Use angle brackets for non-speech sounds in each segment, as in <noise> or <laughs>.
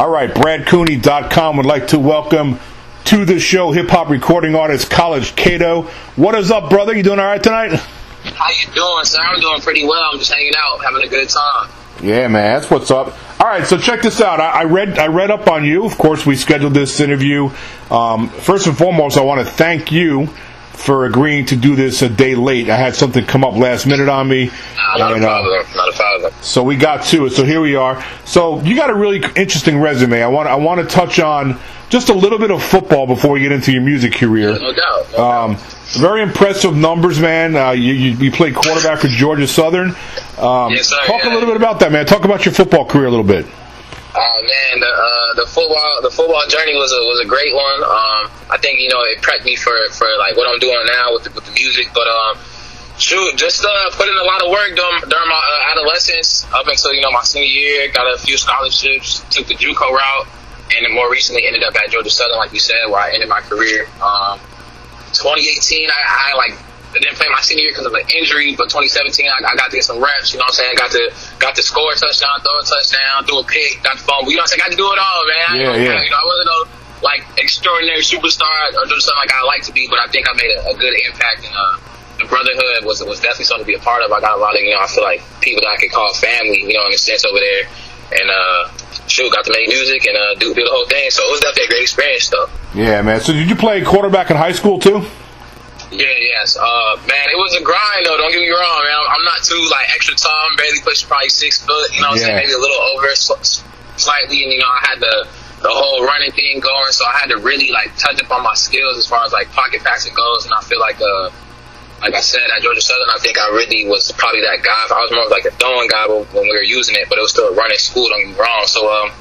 All right, BradCooney.com would like to welcome to the show hip hop recording artist Kollege Kado. What is up, brother? You doing all right tonight? How you doing, sir? I'm doing pretty well. I'm just hanging out, having a good time. Yeah, man, that's what's up. All right, so check this out. I, I read I read up on you. Of course, we scheduled this interview. Um, first and foremost, I want to thank you for agreeing to do this a day late. I had something come up last minute on me. Not and, a uh, problem. not a problem. So we got to it. So here we are. So you got a really interesting resume. I want I want to touch on just a little bit of football before we get into your music career. No doubt. No Um, very impressive numbers, man. Uh, you, you, you played quarterback for Georgia Southern. Um, Yes, sir, Talk a little bit about that, man. Talk about your football career a little bit. Oh man, the uh, the football the football journey was a was a great one. Um, I think you know it prepped me for for like what I'm doing now with the, with the music. But um, shoot, just uh, put in a lot of work during, during my uh, adolescence up until you know my senior year. Got a few scholarships, took the JUCO route, and then more recently ended up at Georgia Southern, like you said, where I ended my career. Um, 2018, I, I like I didn't play my senior year because of an injury, but 2017, I, I got to get some reps. You know what I'm saying? Got to got to score a touchdown, throw a touchdown, do a pick, got the phone. You know what I'm saying? Got to do it all, man. Yeah, you know, yeah. You know, I wasn't no like extraordinary superstar or doing something like I like to be, but I think I made a, a good impact and uh, the brotherhood was was definitely something to be a part of. I got a lot of you know I feel like people that I could call family, you know, in a sense over there, and uh, shoot, got to make music and uh, do do the whole thing. So it was definitely a great experience, though. Yeah, man. So did you play quarterback in high school too? Yeah, yes. Uh, man, it was a grind though. Don't get me wrong, man. I'm, not too like extra tall. I'm barely pushing probably six foot. You know what I'm saying? Maybe a little over sl- slightly. And you know, I had the the whole running thing going, so I had to really like touch up on my skills as far as like pocket passing goes. And I feel like uh. Like I said, at Georgia Southern, I think I really was probably that guy. I was more like a throwing guy when we were using it, but it was still a running school. Don't get me wrong. So, um,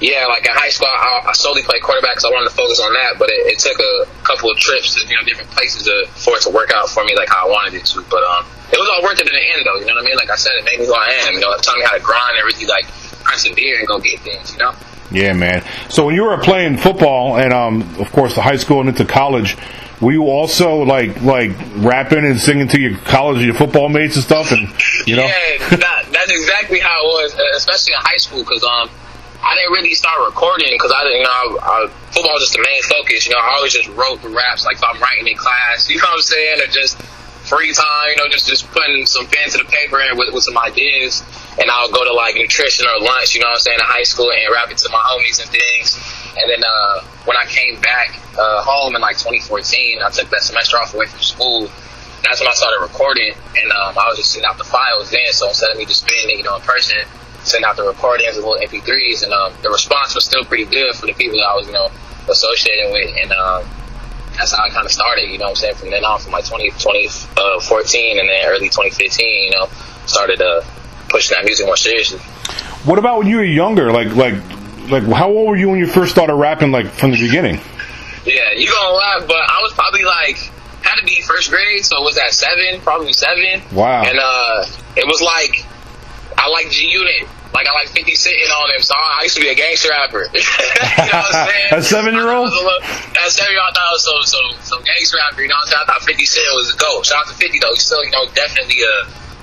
yeah, like in high school, I, I solely played quarterback because I wanted to focus on that. But it, it took a couple of trips to you know different places to, for it to work out for me like how I wanted it to. But um, it was all worth it in the end, though. You know what I mean? Like I said, it made me who I am. You know, it taught me how to grind and really like persevere and go get things. You know? Yeah, man. So when you were playing football and um, of course the high school and into college, were you also like like rapping and singing to your college your football mates and stuff? And you know, <laughs> Yeah, that, that's exactly how it was, especially in high school, because um, I didn't really start recording because I didn't, you know, I, I, football was just the main focus. You know, I always just wrote the raps, like if I'm writing in class, you know what I'm saying, or just free time, you know, just just putting some pen to the paper and with, with some ideas, and I'll go to like nutrition or lunch, you know what I'm saying, in high school and rap it to my homies and things. And then uh, when I came back uh, home in like 2014, I took that semester off away from school that's when I started recording, and um, I was just sending out the files then. So instead of me just spinning it, you know, in person, sending out the recordings and little MP3s, and um, the response was still pretty good for the people that I was, you know, associated with, and um, that's how I kind of started. You know, what I'm saying from then on, from like 20, 2014, and then early 2015, you know, started uh, pushing that music more seriously. what about when you were younger? Like like like how old were you when you first started rapping? Like from the beginning? Yeah, you gonna laugh, but I was probably like had to be first grade, so was that seven? Probably seven. Wow. And uh, it was like I like G Unit, like I like Fifty sitting on him. So I used to be a gangster rapper. <laughs> you know what I'm saying? A seven-year-old? I was a little- That seven year old thought I was so so so gangster rapper. You know what I'm saying? I thought Fifty Cent was a go. Shout out to Fifty though. He's still you know definitely a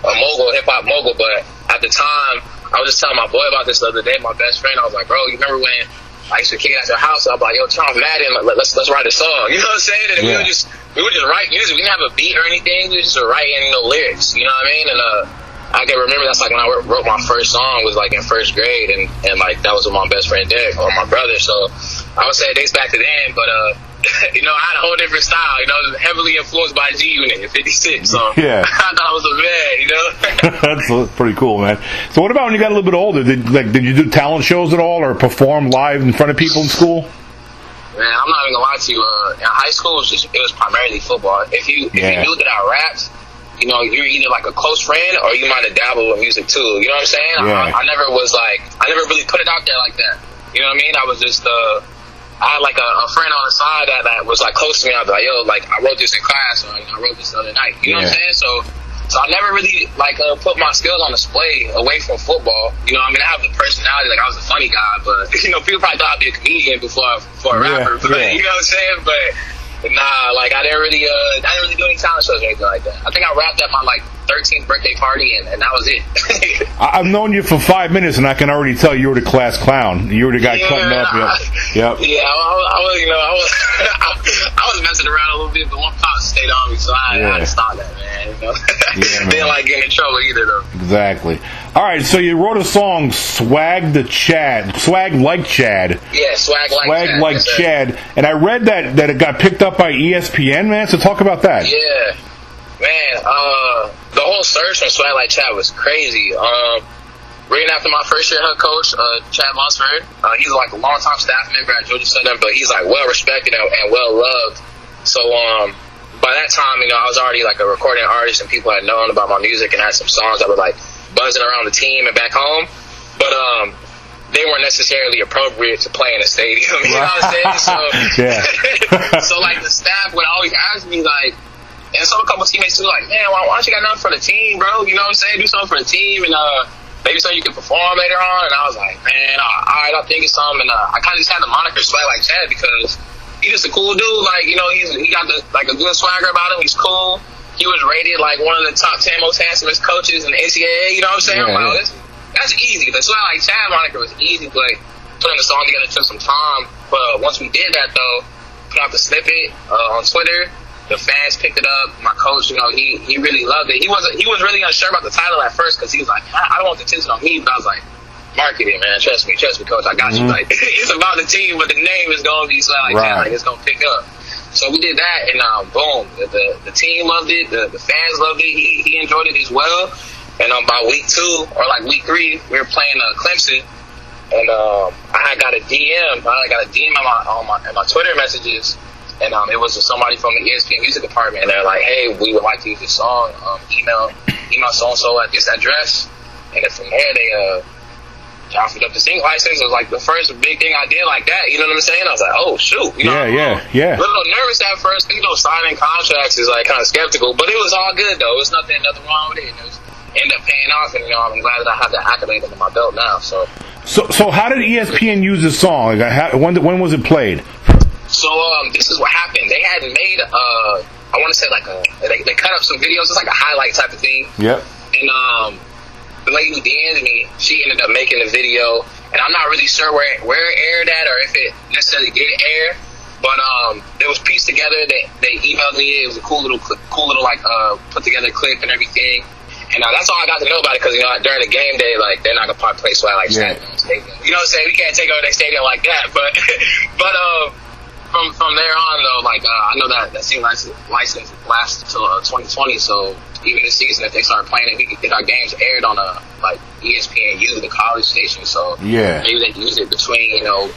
a mogul, hip hop mogul. But at the time, I was just telling my boy about this the other day. My best friend, I was like, bro, you remember when? I used to kick it at your house. I'm like, yo, Tom Madden, let, let's let's write a song. <laughs> You know what I'm saying? And we Yeah. would just we would just write music. We didn't have a beat or anything. We just were writing you know lyrics. You know what I mean? And uh, I can remember that's like when I wrote- my first song was like in first grade, and and like that was with my best friend Derek or my brother. So I would say it dates back to then, but uh. <laughs> You know, I had a whole different style. You know, heavily influenced by G Unit and 56. So <laughs> Yeah. <laughs> I thought I was a man. You know. that's that's pretty cool, man. So what about when you got a little bit older? Did like did you do talent shows at all or perform live in front of people in school? Man, I'm not even gonna lie to you. Uh, in high school, it was, just, it was primarily football. If you if Yeah. you knew that I rapped, you know, you're either like a close friend or you might have dabbled with music too. You know what I'm saying? Yeah. I, I never was like, I never really put it out there like that. You know what I mean? I was just, uh, I had like a, a friend on the side that, that was like close to me. I was like, yo, like I wrote this in class or you know, I wrote this the other night. You know what I'm saying? So, so I never really like uh, put my skills on display away from football. You know, I mean, I have the personality, like I was a funny guy, but <laughs> you know, people probably thought I'd be a comedian before before a Yeah, rapper. But yeah. <laughs> you know what I'm saying? But nah, like I didn't really, uh, I didn't really do any talent shows or anything like that. I think I rapped at my like 13th birthday party, and, and that was it. <laughs> I- I've known you for five minutes, and I can already tell you were the class clown. You were the guy Yeah, cutting up. I- Yep. <laughs> Yeah, I, I, I was, you know, I was, <laughs> I, was messing around a little bit, but one pop stayed on me, so I, I Yeah. had to stop that, man. You know, Yeah, man. didn't like getting in trouble either, though. Exactly. All right. So you wrote a song, "Swag the Chad," swag like Chad, Yeah, swag like Chad swag that. like. Chad, and I read that that it got picked up by ESPN. Man, so talk about that. Yeah, man. Uh, the whole search for Swag Like Chad was crazy. Um, right after my first year head coach, uh, Chad Lunsford, uh, he's like a longtime staff member at Georgia Southern, but he's like well respected and, and well loved. So, um, by that time, you know, I was already like a recording artist and people had known about my music and had some songs that were like buzzing around the team and back home. But, um, they weren't necessarily appropriate to play in a stadium. <laughs> You know what I'm saying? So, <laughs> Yeah. <laughs> so like the staff would always ask me like, and so a couple teammates too, like, man, why, why don't you got nothing for the team, bro? You know what I'm saying? Do something for the team, and uh, maybe so you can perform later on. And I was like, man, all right, I'll think of something. And uh, I kind of just had the moniker Swag Like Chad because he's just a cool dude. Like, you know, he's he got the like a good swagger about him. He's cool. He was rated like one of the top ten most handsomest coaches in the NCAA. You know what I'm saying? Yeah, wow, yeah. this that's easy. The Swag Like Chad moniker was easy, but putting the song together took some time. But once we did that though, put out the snippet uh, on Twitter. The fans picked it up. My coach, you know, he he really loved it. He wasn't he was really unsure about the title at first because he was like, I, I don't want the attention on me, but I was like, marketing, man. Trust me, trust me, coach. I got you. Like <laughs> it's about the team, but the name is gonna be so like, Right. like it's gonna pick up. So we did that, and um, boom, the, the the team loved it. The, the fans loved it. He, he enjoyed it as well. And um, by week two or like week three, we were playing uh, Clemson, and um, I got a DM. I got a DM on my on my, on my Twitter messages, and um, it was somebody from the ESPN music department. And they're like, "Hey, we would like to use this song. Um, email email so and so at this address." And then from there, they uh, offered up the sync license. It was like the first big thing I did like that. You know what I'm saying? I was like, "Oh shoot!" You know, Yeah, yeah, yeah. A little nervous at first. You know, signing contracts is like kind of skeptical, but it was all good though. It was nothing, nothing wrong with it. And it was ended up paying off, and you know, I'm glad that I have that accolade under my belt now. So. So, so how did ESPN use this song? Like, how, when when was it played? So um, this is what happened. They had made uh, I want to say like a they, they cut up some videos. It's like a highlight type of thing. Yep. And um, the lady who DM'd me, she ended up making the video, and I'm not really sure where where it aired at or if it necessarily did air. But um, it was pieced together. They they emailed me. It was a cool little cool little like uh put together clip and everything. And uh, that's all I got to know about it because you know during the game day, like they're not gonna probably play swag like Yeah. that. You know what I'm saying? We can't take over their stadium like that. But <laughs> but um, from from there on though, like uh, I know that that same license, license lasts until uh, 2020. So even this season, if they start playing it, we could get our games aired on a like E ESPNU, the college station. So Yeah. maybe they use it between you know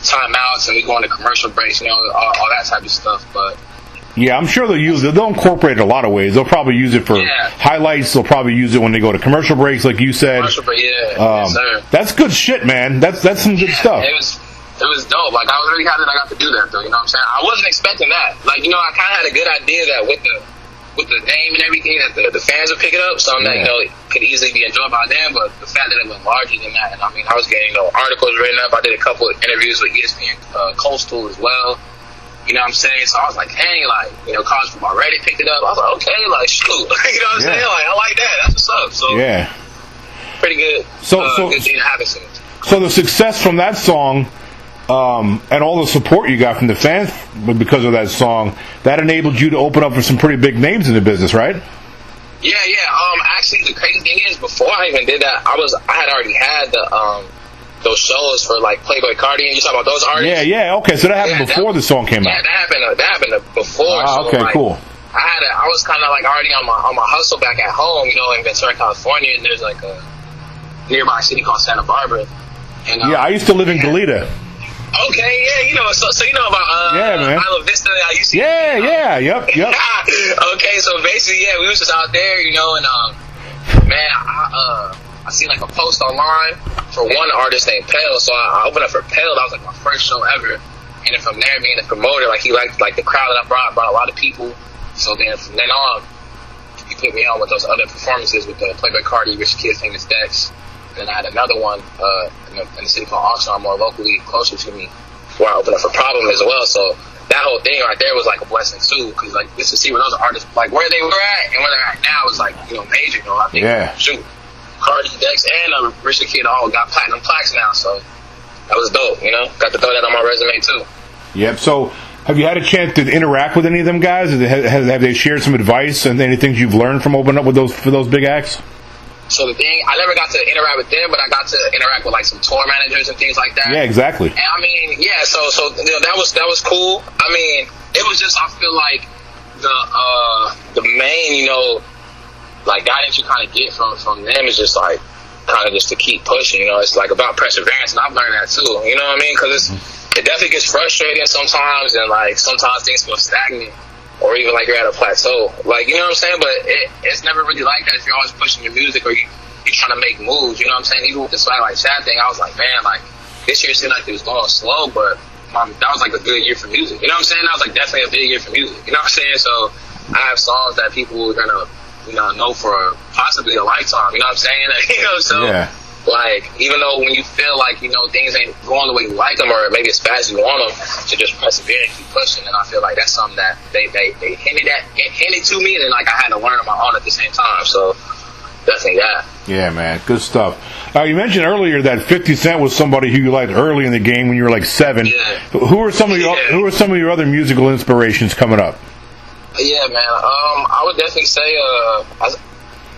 timeouts and we going to commercial breaks, you know, all, all that type of stuff. But Yeah, I'm sure they'll use it. They'll incorporate it a lot of ways. They'll probably use it for Yeah. highlights. They'll probably use it when they go to commercial breaks, like you said. commercial break, yeah, Um, yes, sir. that's good shit, man. That's that's some good stuff. It was it was dope. Like I was really happy that I got to do that though. You know what I'm saying? I wasn't expecting that. Like you know, I kind of had a good idea that with the with the name and everything that the, the fans would pick it up. Something that you know it could easily be enjoyed by them. But the fact that it went larger than that, and I mean, I was getting you know articles written up. I did a couple of interviews with ESPN uh, Coastal as well. You know what I'm saying? So I was like, hey, like, you know, college football already picked it up. I was like, okay, like, shoot. <laughs> you know what I'm Yeah. saying? Like, I like that. That's what's up. So, Yeah. pretty good. So- uh, so- good thing to happen soon. So the success from that song, um, and all the support you got from the fans because of that song, that enabled you to open up for some pretty big names in the business, right? Yeah, yeah. Um, actually, the crazy thing is, before I even did that, I was I had already had the um those shows for like Playboi Carti, and you talk about those artists. Yeah, yeah. Okay, so that happened Yeah, that- before the song came Yeah, out. Yeah, that happened. Uh, that happened uh, before. Ah, so, okay, like, cool. I had a, I was kind of like already on my on my hustle back at home, you know, in Ventura, California, and there's like a nearby city called Santa Barbara. And um, Yeah, I used to live in Goleta. Okay, yeah, you know, so so you know about uh, Yeah, man. Isla Vista. I used to Yeah, yeah, yep, <laughs> yep. okay, so basically, yeah, we was just out there, you know, and um, man, I uh, I seen like a post online for one artist named Pale, so I, I opened up for Pale. That was like my first show ever, and then from there, being a promoter, like he liked like the crowd that I brought, brought a lot of people. So then from then on, he put me on with those other performances with the Playboi Carti, Rich Kid, Famous Dex. Then I had another one uh, in, the, in the city called Oxnard, more locally closer to me, where I opened up for Problem as well. So that whole thing right there was like a blessing too, because like just to see where those artists like where they were at and where they're at now is like you know major. You know, I think Yeah. shoot, Carti, Dex, and uh, Rich the Kid all got platinum plaques now, so that was dope. You know, got to throw that on my resume too. Yep. So, have you had a chance to interact with any of them guys? Have, have, have they shared some advice and any things you've learned from opening up with those for those big acts? So the thing, I never got to interact with them, but I got to interact with like some tour managers and things like that. Yeah, exactly. And I mean, yeah. So, so you know, that was that was cool. I mean, it was just I feel like the uh the main, you know, like guidance you kind of get from from them is just like kind of just to keep pushing. You know, it's like about perseverance, and I've learned that too. You know what I mean? Because it definitely gets frustrating sometimes, and like sometimes things feel stagnant. Or even like you're at a plateau, like you know what I'm saying. But it, it's never really like that if you're always pushing your music or you you're trying to make moves. You know what I'm saying? Even with the swag like Chad thing, I was like, man, like this year seemed like it was going slow, but um, that was like a good year for music. You know what I'm saying? That was like definitely a big year for music. You know what I'm saying? So I have songs that people are gonna you know know for possibly a lifetime. You know what I'm saying? <laughs> you know, so Yeah. Like even though when you feel like you know things ain't going the way you like them or maybe as fast as you want them, to just persevere and keep pushing. And I feel like that's something that they they they hinted at hinted to me, and then like I had to learn on my own at the same time. So definitely that. Yeah, man, good stuff. Uh, you mentioned earlier that 50 Cent was somebody who you liked early in the game when you were like seven. Yeah. Who are some of your Yeah. Who are some of your other musical inspirations coming up? Yeah, man. Um, I would definitely say uh, I,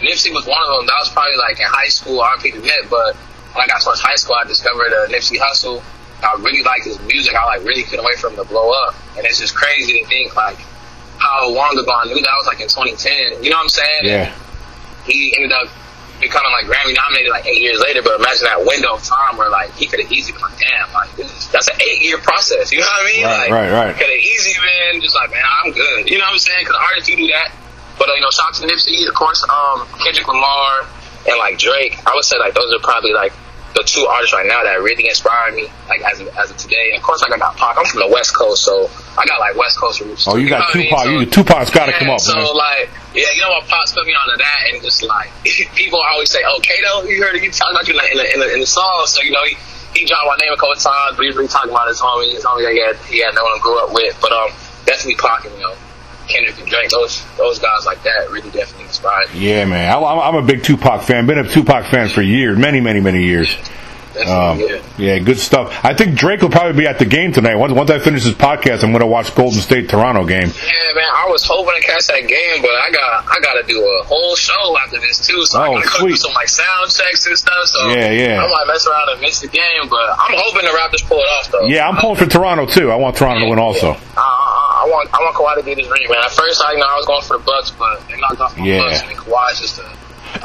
Nipsey was one of them. That was probably like in high school. I RP to Nip, but when I got towards high school, I discovered uh, Nipsey Hussle. I really liked his music. I like really couldn't wait for him to blow up. And it's just crazy to think like how long ago I knew that was like in 2010. You know what I'm saying? Yeah, he ended up becoming like Grammy nominated like eight years later. But imagine that window of time where like he could have easily been like, damn, like is, that's an eight year process. You know what I mean? Right, like, right, right. Could have easily been just like, man, I'm good. You know what I'm saying? Because artists do do that. But uh, you know, shout out to Nipsey, of course, um, Kendrick Lamar, and like Drake. I would say like those are probably like the two artists right now that really inspired me, like as of, as of today. Of course, like I got Pac. I'm from the West Coast, so I got like West Coast roots. Oh, you got what I mean? Tupac. So- You, Tupac's got to yeah, come up, so man. like, yeah, you know what? Put me onto that, and just like <laughs> people always say, "Oh, Kado, you heard it? You talking about you in the, in the, in the, in the song?" So you know, he, he dropped my name a couple of times, but he's really talking about his homie, his homie that he had, he had no one grew up with. But um, definitely Pac you know, Kendrick and Drake, those those guys like that really definitely inspired me. Yeah, man. I, I'm I'm a big Tupac fan. Been a Tupac fan for years, many, many, many years. Um, yeah. yeah, good stuff. I think Drake will probably be at the game tonight. Once, once I finish this podcast, I'm going to watch Golden State Toronto game. Yeah, man, I was hoping to catch that game, but I got I got to do a whole show after this too. So Oh, I got to do some like sound checks and stuff. So Yeah, yeah. I might mess around and miss the game, but I'm hoping the Raptors pull it off though. Yeah, I'm pulling for Toronto too. I want Toronto to win also. I, I, I want I want Kawhi to get his ring, man. At first, I you know I was going for the Bucks, but they knocked off my Yeah. Bucks, and Kawhi's just a.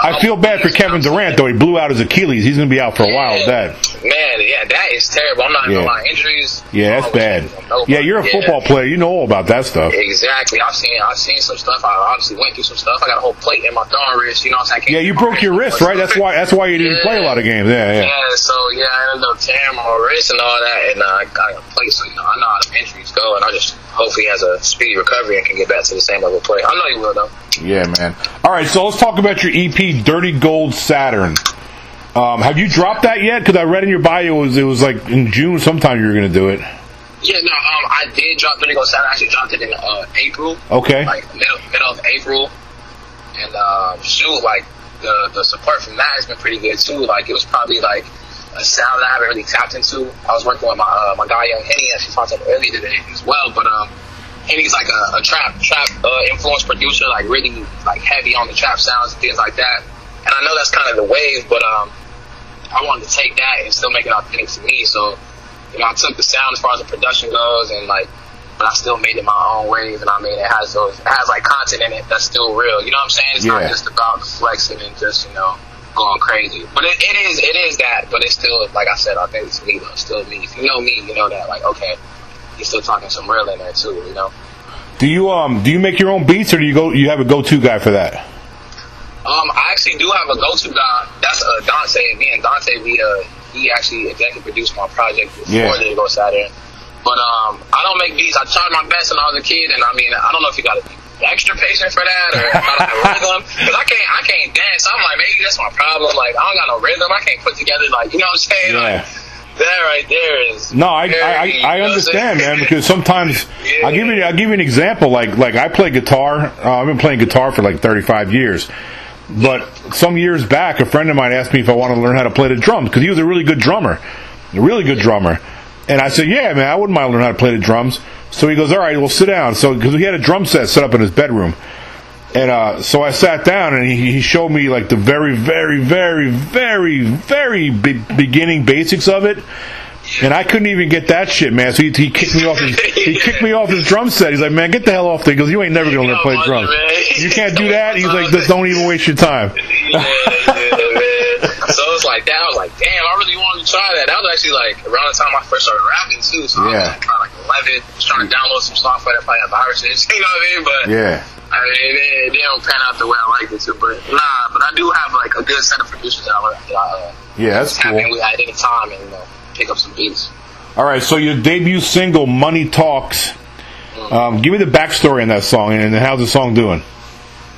I feel bad for Kevin Durant though. He blew out his Achilles. He's going to be out for a while with that. Man, yeah, that is terrible. I'm not Yeah. gonna lie. Injuries. Yeah, that's bad. Yeah, you're a it. football player. You know all about that stuff. Exactly. I've seen I've seen some stuff. I obviously went through some stuff. I got a whole plate in my thumb wrist. You know what I'm saying? Yeah, you broke your wrist, right? That's why. That's why you didn't play a lot of games. Yeah, yeah. Yeah, so yeah, I ended up tearing my wrist and all that, and uh, I got a plate. So you know, I know how the injuries go, and I just hopefully he has a speedy recovery and can get back to the same level of play. I know he will though. Yeah, man. All right, so let's talk about your EP, Dirty Gold Saturn. Um, have you dropped that yet? Because I read in your bio it was, it was like in June sometime you were going to do it. Yeah, no, um, I did drop Dirty Go Saturday. I actually dropped it in uh, April. Okay. like middle middle of April, and uh, shoot, like the the support from that has been pretty good too. Like it was probably like a sound that I haven't really tapped into. I was working with my uh, my guy Young Henny, as she talked about earlier today as well. But um, Henny's like a, a trap trap uh, influenced producer, like really like heavy on the trap sounds and things like that. And I know that's kind of the wave, but um, I wanted to take that and still make it authentic to me. So you know, I took the sound as far as the production goes, and like, but I still made it my own ways, and I mean, it has those, it has like content in it that's still real. You know what I'm saying? It's Yeah. not just about flexing and just you know going crazy. But it, it is, it is that, but it's still like I said, authentic to me though. It's still me. If you know me, you know that. Like, okay, you're still talking some real in there too. You know. Do you um do you make your own beats or do you go you have a go to guy for that? Um, I actually do have a go-to guy. That's uh, Dante. Me and Dante, we uh, he actually executive produced my project before Yeah. yeah. Go Saturn. But um, I don't make beats. I tried my best when I was a kid, and I mean, I don't know if you got to be extra patient for that or I don't have rhythm because I can't, I can't dance. I'm like, maybe that's my problem. Like, I don't got no rhythm. I can't put together like, you know what I'm saying? Yeah. Like, that right there is. No, I very, I, I, I you know what I'm understand, man. Because <laughs> sometimes Yeah. I'll give you I'll give you an example. Like like I play guitar. Uh, I've been playing guitar for like 35 years. But some years back, a friend of mine asked me if I wanted to learn how to play the drums because he was a really good drummer, a really good drummer. And I said, "Yeah, man, I wouldn't mind learning how to play the drums." So he goes, "All right, well, sit down." So because he had a drum set set up in his bedroom, and uh, so I sat down and he, he showed me like the very, very, very, very, very be- beginning basics of it. And I couldn't even get that shit, man. So he, he kicked me off his he kicked me off his drum set. He's like, "Man, get the hell off there." He goes, "You ain't never gonna play drums. You can't do that." He's like, "Just don't even waste your time." Yeah, yeah, man. So it was like that. I was like, damn, I really wanted to try that. That was actually like around the time I first started rapping too. So Yeah. I was like, like 11, was trying to download some software that probably had viruses. <laughs> You know what I mean? But Yeah. I mean, it, it didn't pan out the way I liked it to. But nah, but I do have like a good set of producers that I, that I uh, Yeah, that's cool. with at any time and you know, pick up some beats. All right, so your debut single, "Money Talks." Um, give me the backstory on that song, and how's the song doing?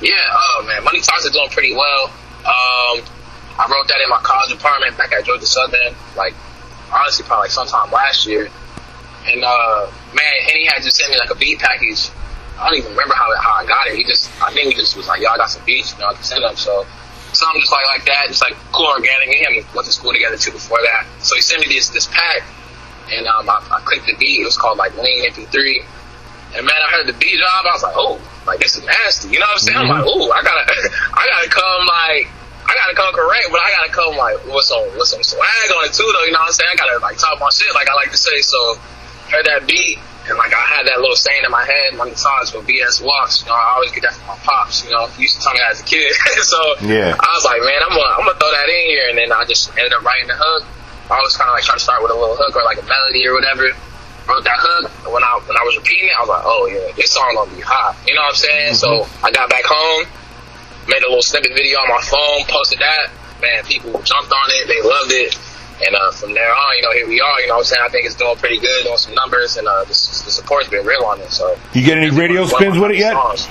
Yeah, oh man, Money Talks are doing pretty well. Um, I wrote that in my college apartment back at Georgia Southern, like honestly probably like sometime last year. And uh, man, Henny had just sent me like a beat package. I don't even remember how how I got it. He just, I think he just was like, "Yo, I got some beats, you know, I can send them." So something just like like that, just like cool organic. Me and him went to school together too before that. So he sent me this this pack, and um, I, I clicked the beat. It was called like Lean MP3. And man, I heard the beat drop. I was like, oh, like this is nasty. You know what I'm saying? I'm like, oh, I gotta, <laughs> I gotta come like, I gotta come correct, but I gotta come like with some, with some swag on it too, though. You know what I'm saying? I gotta like talk my shit, like I like to say. So heard that beat, and like I had that little saying in my head, my guitars for BS walks. You know, I always get that from my pops. You know, he used to tell me that as a kid. <laughs> so Yeah. I was like, man, I'm gonna, I'm gonna throw that in here, and then I just ended up writing the hook. I always kind of like try to start with a little hook or like a melody or whatever. Wrote that hook. and When I when I was repeating it, I was like, oh yeah, this song gonna be hot. You know what I'm saying? Mm-hmm. So I got back home, made a little snippet video on my phone, posted that. Man, people jumped on it. They loved it. And uh, from there on, you know, here we are. You know what I'm saying? I think it's doing pretty good, doing some numbers, and uh, the, the support's been real on it. So You get any radio one of my spins with it yet? songs.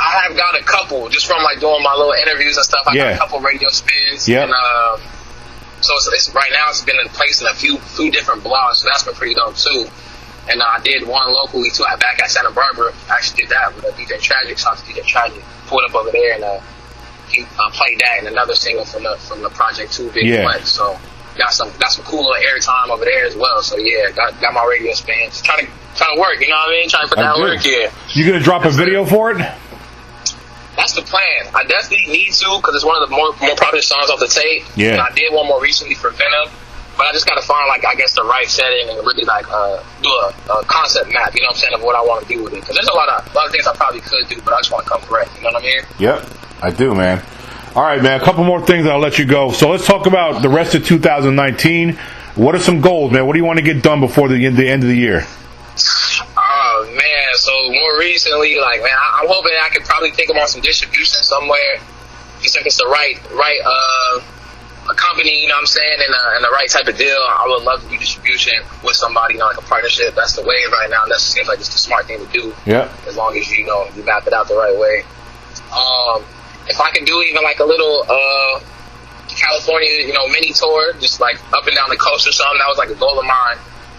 I have got a couple just from like doing my little interviews and stuff. I Yeah. got a couple radio spins. Yeah. And, uh, so it's, it's right now it's been in place in a few few different blogs, so that's been pretty dope too. And uh, I did one locally too, I back at Santa Barbara. I actually did that with a DJ Tragic. Shout out to DJ Tragic. Pulled up over there and uh, he uh, played that and another single from the from the project too, Big Yeah. Flex. So got some got some cool little airtime over there as well. So yeah, got got my radio spins. Trying to trying to work, you know what I mean? Trying to put that work here. You gonna drop a video for it? That's the plan. I definitely need to because it's one of the more more popular songs off the tape. Yeah. And I did one more recently for Venom, but I just got to find like I guess the right setting and really like uh, do a, a concept map. You know what I'm saying of what I want to do with it because there's a lot of a lot of things I probably could do, but I just want to come correct. You know what I mean? Yep, I do, man. All right, man. A couple more things, and I'll let you go. So let's talk about the rest of 2019. What are some goals, man? What do you want to get done before the end, the end of the year? Oh man, so more recently, like man, I, I'm hoping I could probably think about some distribution somewhere. Just if it's the right, right, uh, a company, you know what I'm saying, and, uh, and the right type of deal, I would love to do distribution with somebody, you know, like a partnership. That's the way right now. That seems like it's the smart thing to do. Yeah. As long as you know you map it out the right way. Um, if I can do even like a little, uh, California, you know, mini tour, just like up and down the coast or something. That was like a goal of mine.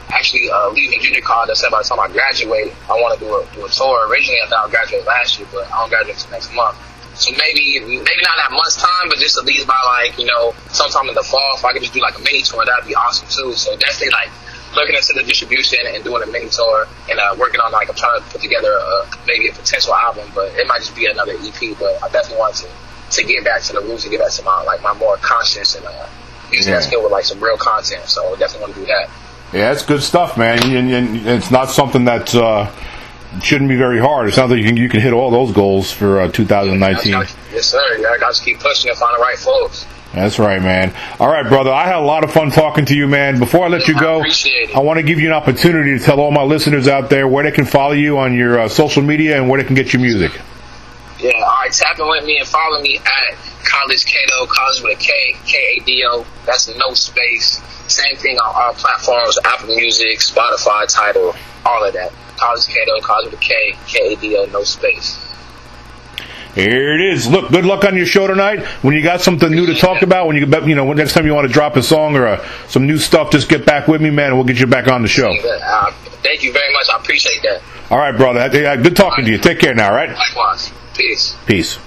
Actually, uh, leaving junior college, I said by the time I graduate, I want to do a, do a tour. Originally, I thought I'd graduate last year, but I don't graduate until next month. So maybe, maybe not that much time, but just at least by like, you know, sometime in the fall, if I could just do like a mini tour, that'd be awesome too. So definitely like looking into the distribution and doing a mini tour and uh, working on like I'm trying to put together a, maybe a potential album, but it might just be another EP. But I definitely want to to get back to the roots and get back to my like my more conscious and uh, using Yeah. that skill with like some real content. So I definitely want to do that. Yeah, that's good stuff, man. And, and it's not something that uh, shouldn't be very hard. It sounds like you can you can hit all those goals for uh, 2019. Yes, sir. Yeah, I got to keep pushing and find the right folks. That's right, man. All right, brother. I had a lot of fun talking to you, man. Before I let you go, it. I want to give you an opportunity to tell all my listeners out there where they can follow you on your uh, social media and where they can get your music. Yeah, all right. Tap in with me and follow me at Kollege Kado, College with a K, K A D O. That's no space. Same thing on all platforms: Apple Music, Spotify, Tidal, all of that. Kollege Kado, College with a K, K A D O, no space. Here it is. Look, good luck on your show tonight. When you got something new to talk about, when you get, you know, next time you want to drop a song or uh, some new stuff, just get back with me, man, and we'll get you back on the show. Uh, thank you very much. I appreciate that. All right, brother. Good talking to you. Take care now, all right? Likewise. Peace. Peace.